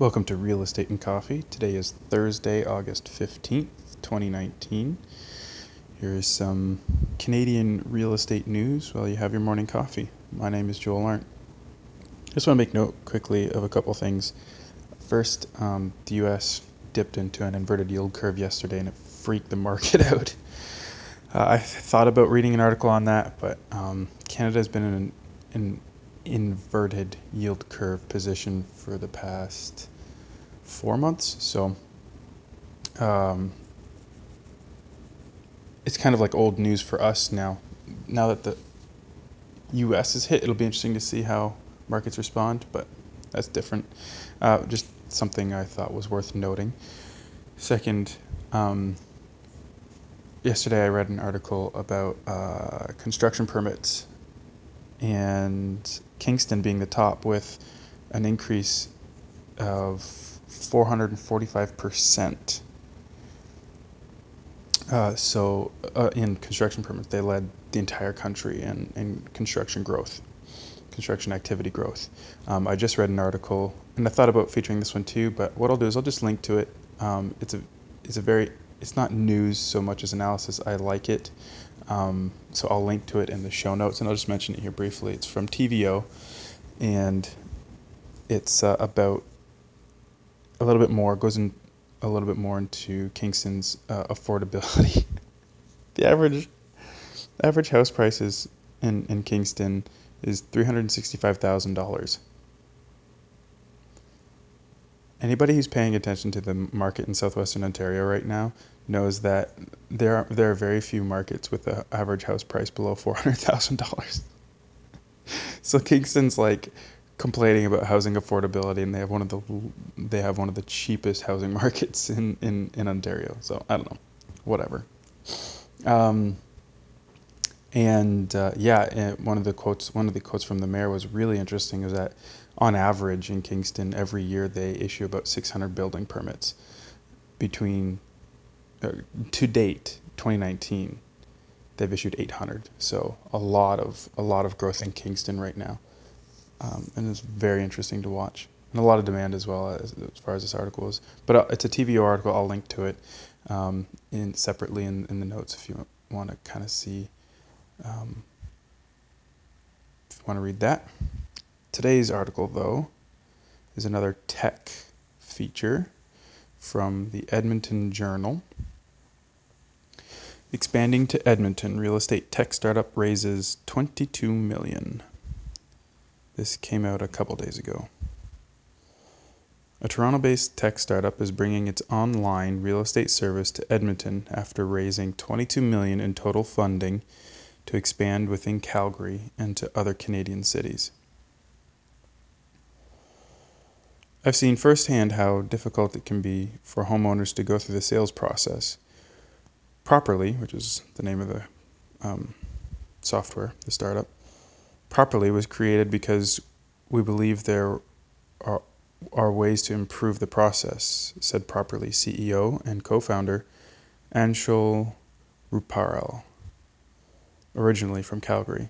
Welcome to Real Estate and Coffee. Today is Thursday, August 15th, 2019. Here is some Canadian real estate news while you have your morning coffee. My name is Joel Arndt. Just want to make note quickly of a couple things. First, um, the US dipped into an inverted yield curve yesterday and it freaked the market out. Uh, I thought about reading an article on that, but um, Canada has been in an inverted yield curve position for the past four months. So um, it's kind of like old news for us now. Now that the U.S. is hit, it'll be interesting to see how markets respond, but that's different. Uh, just something I thought was worth noting. Second, um, yesterday I read an article about uh, construction permits and Kingston being the top with an increase of 445%. Uh, so, uh, in construction permits, they led the entire country in, in construction growth, construction activity growth. Um, I just read an article, and I thought about featuring this one too. But what I'll do is I'll just link to it. Um, it's a it's a very it's not news so much as analysis. I like it, um, so I'll link to it in the show notes, and I'll just mention it here briefly. It's from TVO, and it's uh, about a little bit more goes in a little bit more into Kingston's uh, affordability. the average average house prices in, in Kingston is three hundred sixty five thousand dollars. Anybody who's paying attention to the market in southwestern Ontario right now knows that there are there are very few markets with an average house price below four hundred thousand dollars. so Kingston's like complaining about housing affordability, and they have one of the they have one of the cheapest housing markets in in, in Ontario. So I don't know, whatever. Um, and uh, yeah, one of the quotes one of the quotes from the mayor was really interesting. Is that on average in Kingston every year they issue about 600 building permits between uh, to date 2019 they've issued 800 so a lot of a lot of growth in kingston right now um, and it's very interesting to watch and a lot of demand as well as, as far as this article is. But uh, it's a TVO article. I'll link to it um, in separately in, in the notes if you want to kind of see. Um, if you want to read that. Today's article, though, is another tech feature from the Edmonton Journal. Expanding to Edmonton, real estate tech startup raises 22 million. This came out a couple days ago. A Toronto based tech startup is bringing its online real estate service to Edmonton after raising 22 million in total funding to expand within Calgary and to other Canadian cities. I've seen firsthand how difficult it can be for homeowners to go through the sales process properly, which is the name of the um, software, the startup properly was created because we believe there are, are ways to improve the process, said properly CEO and co founder Anshul Ruparel, originally from Calgary.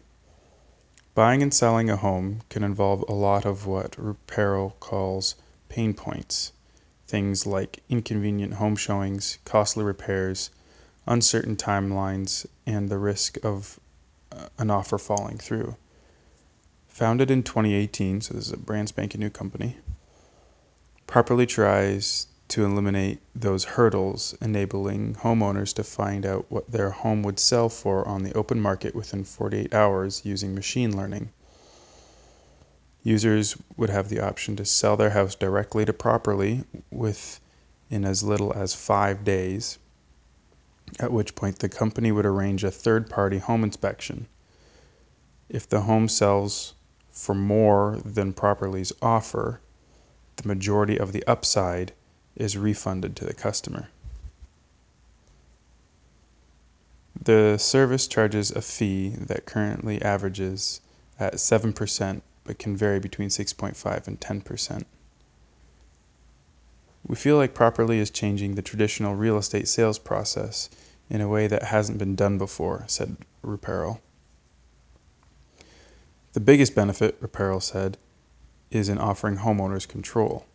Buying and selling a home can involve a lot of what Ruparel calls pain points, things like inconvenient home showings, costly repairs, uncertain timelines, and the risk of uh, an offer falling through. Founded in 2018, so this is a brand spanking new company, properly tries to eliminate those hurdles, enabling homeowners to find out what their home would sell for on the open market within 48 hours using machine learning. Users would have the option to sell their house directly to properly within as little as five days, at which point the company would arrange a third party home inspection. If the home sells for more than Properly's offer, the majority of the upside is refunded to the customer. The service charges a fee that currently averages at 7% but can vary between 6.5 and 10%. We feel like Properly is changing the traditional real estate sales process in a way that hasn't been done before, said Ruparel. The biggest benefit, Ruparel said, is in offering homeowners control.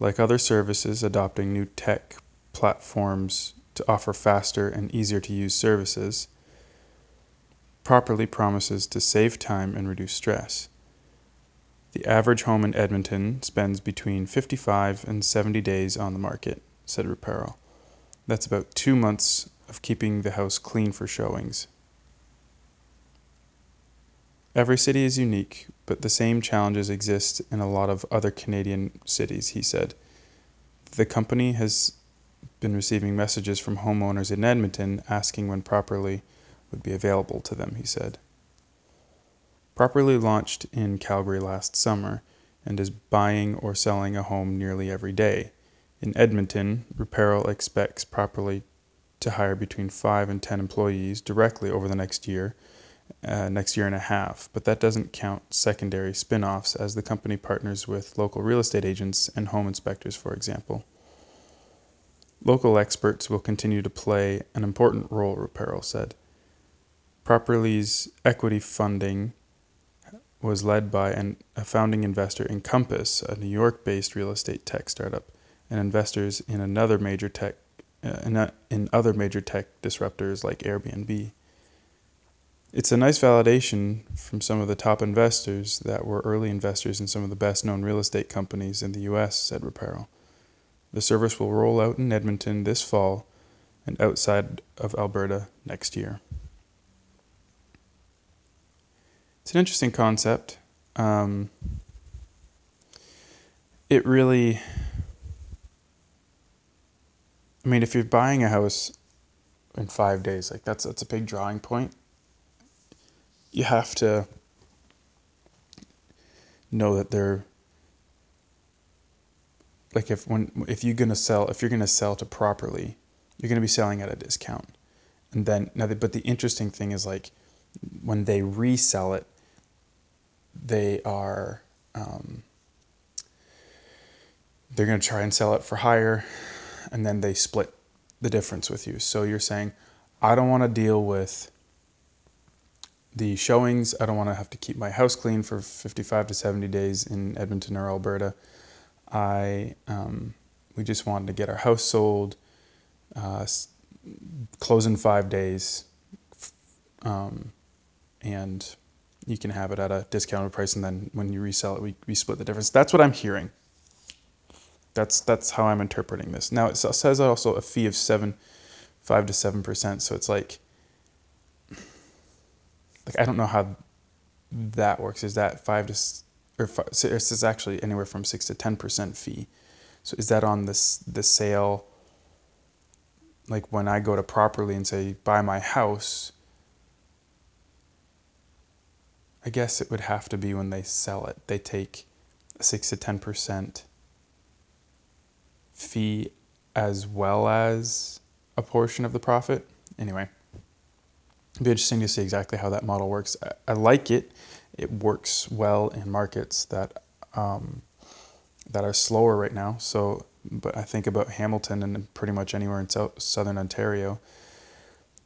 Like other services adopting new tech platforms to offer faster and easier to use services, Properly promises to save time and reduce stress. The average home in Edmonton spends between 55 and 70 days on the market, said Ruparel. That's about two months of keeping the house clean for showings. Every city is unique, but the same challenges exist in a lot of other Canadian cities, he said. The company has been receiving messages from homeowners in Edmonton asking when properly would be available to them, he said. Properly launched in Calgary last summer and is buying or selling a home nearly every day. In Edmonton, Ruparel expects Properly to hire between 5 and 10 employees directly over the next year, uh, next year and a half, but that doesn't count secondary spin offs as the company partners with local real estate agents and home inspectors, for example. Local experts will continue to play an important role, Ruparel said. Properly's equity funding was led by an, a founding investor in Compass, a New York based real estate tech startup, and investors in another major tech uh, in, a, in other major tech disruptors like Airbnb. It's a nice validation from some of the top investors that were early investors in some of the best known real estate companies in the US, said Ruparel. The service will roll out in Edmonton this fall and outside of Alberta next year. it's an interesting concept. Um, it really, I mean, if you're buying a house in five days, like that's that's a big drawing point. You have to know that they're like if when if you're gonna sell if you're gonna sell to properly, you're gonna be selling at a discount, and then now but the interesting thing is like when they resell it they are um, they're to try and sell it for higher and then they split the difference with you. So you're saying i don't want to deal with the showings i don't want to have to keep my house clean for 55 to 70 days in edmonton or alberta i um, we just wanted to get our house sold uh, close in five days um, and you can have it at a discounted price, and then when you resell it, we, we split the difference. That's what I'm hearing. That's that's how I'm interpreting this. Now it says also a fee of seven, five to seven percent. So it's like, like I don't know how that works. Is that five to or five, it's actually anywhere from six to ten percent fee. So is that on this the sale? Like when I go to properly and say buy my house, I guess it would have to be when they sell it. They take 6 to 10% fee as well as a portion of the profit. Anyway, be interesting to see exactly how that model works. I, I like it. It works well in markets that um, that are slower right now. So, but I think about Hamilton and pretty much anywhere in south, southern Ontario,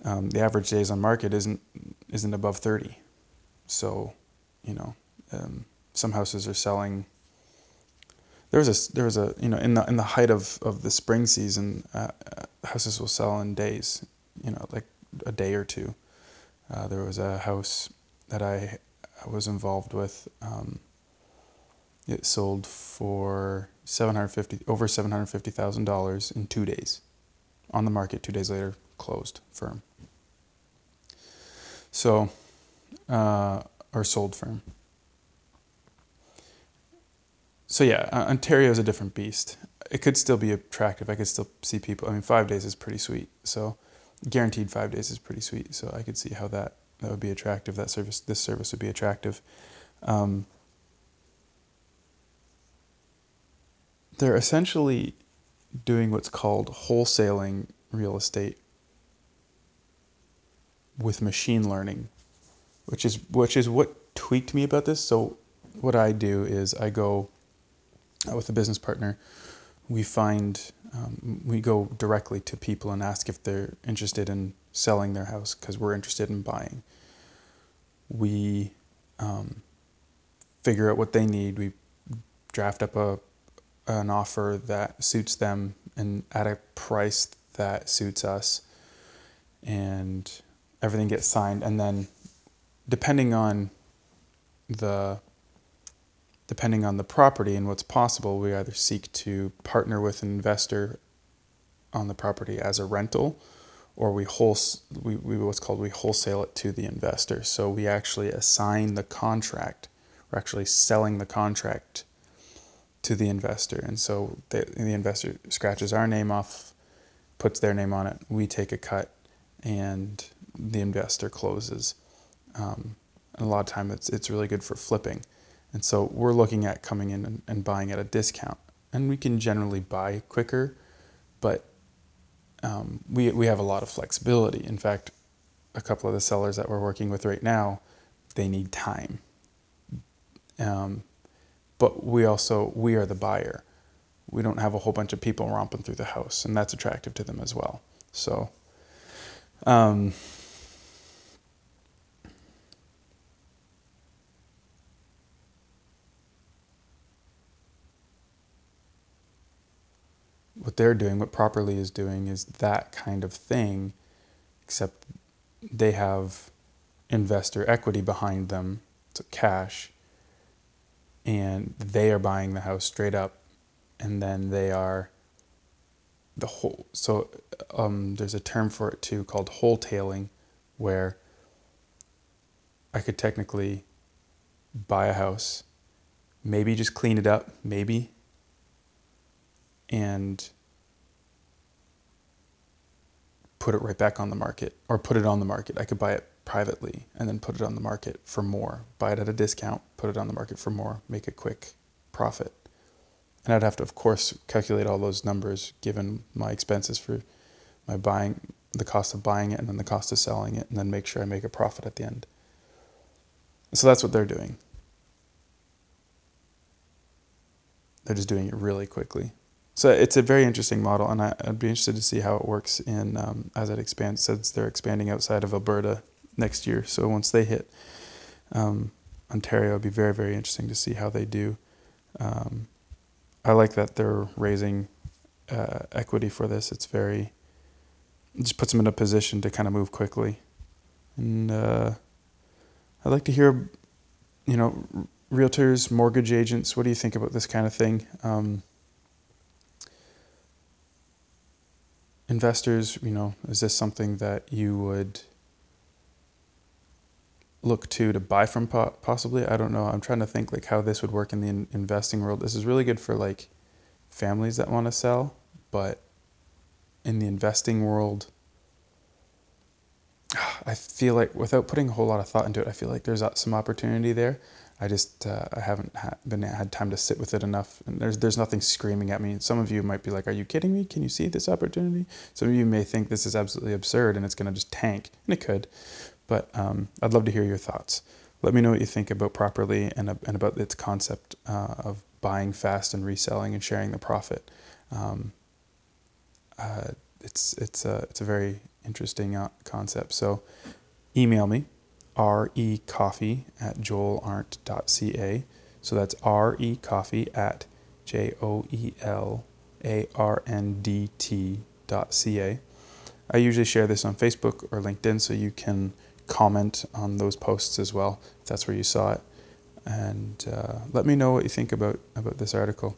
um, the average days on market isn't isn't above 30. So, you know, um, some houses are selling. There was a there was a you know in the in the height of, of the spring season, uh, uh, houses will sell in days, you know, like a day or two. Uh, there was a house that I was involved with. Um, it sold for seven hundred fifty over seven hundred fifty thousand dollars in two days, on the market. Two days later, closed firm. So uh, or sold firm. So yeah, uh, Ontario is a different beast. It could still be attractive. I could still see people. I mean, five days is pretty sweet. So guaranteed five days is pretty sweet. So I could see how that that would be attractive. That service, this service would be attractive. Um, they're essentially doing what's called wholesaling real estate with machine learning which is which is what tweaked me about this. So what I do is I go with a business partner. We find um, we go directly to people and ask if they're interested in selling their house because we're interested in buying. We um, figure out what they need. We draft up a an offer that suits them and at a price that suits us and everything gets signed and then depending on the depending on the property and what's possible we either seek to partner with an investor on the property as a rental or we we, we what's called we wholesale it to the investor so we actually assign the contract we're actually selling the contract to the investor and so the, the investor scratches our name off puts their name on it we take a cut and the investor closes. Um, and a lot of time it's, it's really good for flipping. And so we're looking at coming in and, and buying at a discount. And we can generally buy quicker, but um, we, we have a lot of flexibility. In fact, a couple of the sellers that we're working with right now, they need time. Um, but we also, we are the buyer. We don't have a whole bunch of people romping through the house, and that's attractive to them as well. So, um, what they're doing, what Properly is doing, is that kind of thing, except they have investor equity behind them, so cash, and they are buying the house straight up, and then they are the whole. So um, there's a term for it too called wholetailing, where I could technically buy a house, maybe just clean it up, maybe and put it right back on the market or put it on the market. I could buy it privately and then put it on the market for more, buy it at a discount, put it on the market for more, make a quick profit. And I'd have to, of course, calculate all those numbers given my expenses for my buying, the cost of buying it, and then the cost of selling it, and then make sure I make a profit at the end. So that's what they're doing. They're just doing it really quickly. So it's a very interesting model, and I, would be interested to see how it works in um, as it expands. Since they're expanding outside of Alberta next year, so once they hit um, Ontario, it'd be very very interesting to see how they do. Um, I like that they're raising uh, equity for this. It's very it just puts them in a position to kind of move quickly, and uh, I'd like to hear, you know, realtors, mortgage agents. What do you think about this kind of thing? Investors, you know, is this something that you would look to to buy from possibly? I don't know. I'm trying to think like how this would work in the in- investing world. This is really good for like families that want to sell, but in the investing world, I feel like without putting a whole lot of thought into it, I feel like there's some opportunity there. I just uh, I haven't ha- been had time to sit with it enough, and there's there's nothing screaming at me. Some of you might be like, "Are you kidding me? Can you see this opportunity?" Some of you may think this is absolutely absurd and it's going to just tank, and it could. But um, I'd love to hear your thoughts. Let me know what you think about properly and and about its concept uh, of buying fast and reselling and sharing the profit. Um, uh, it's it's a it's a very interesting uh, concept. So, email me recoffee at joelarndt.ca. So that's recoffee at J O E L A R N D T dot ca. I usually share this on Facebook or LinkedIn so you can comment on those posts as well if that's where you saw it. And uh, let me know what you think about, about this article.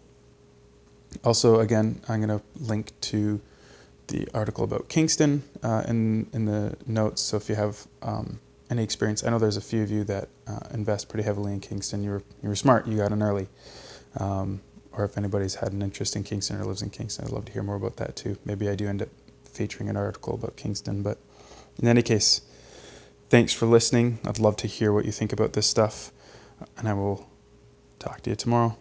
Also, again, I'm going to link to the article about Kingston uh, in, in the notes. So if you have um, any experience? I know there's a few of you that uh, invest pretty heavily in Kingston. You were you were smart. You got in early. Um, or if anybody's had an interest in Kingston or lives in Kingston, I'd love to hear more about that too. Maybe I do end up featuring an article about Kingston. But in any case, thanks for listening. I'd love to hear what you think about this stuff, and I will talk to you tomorrow.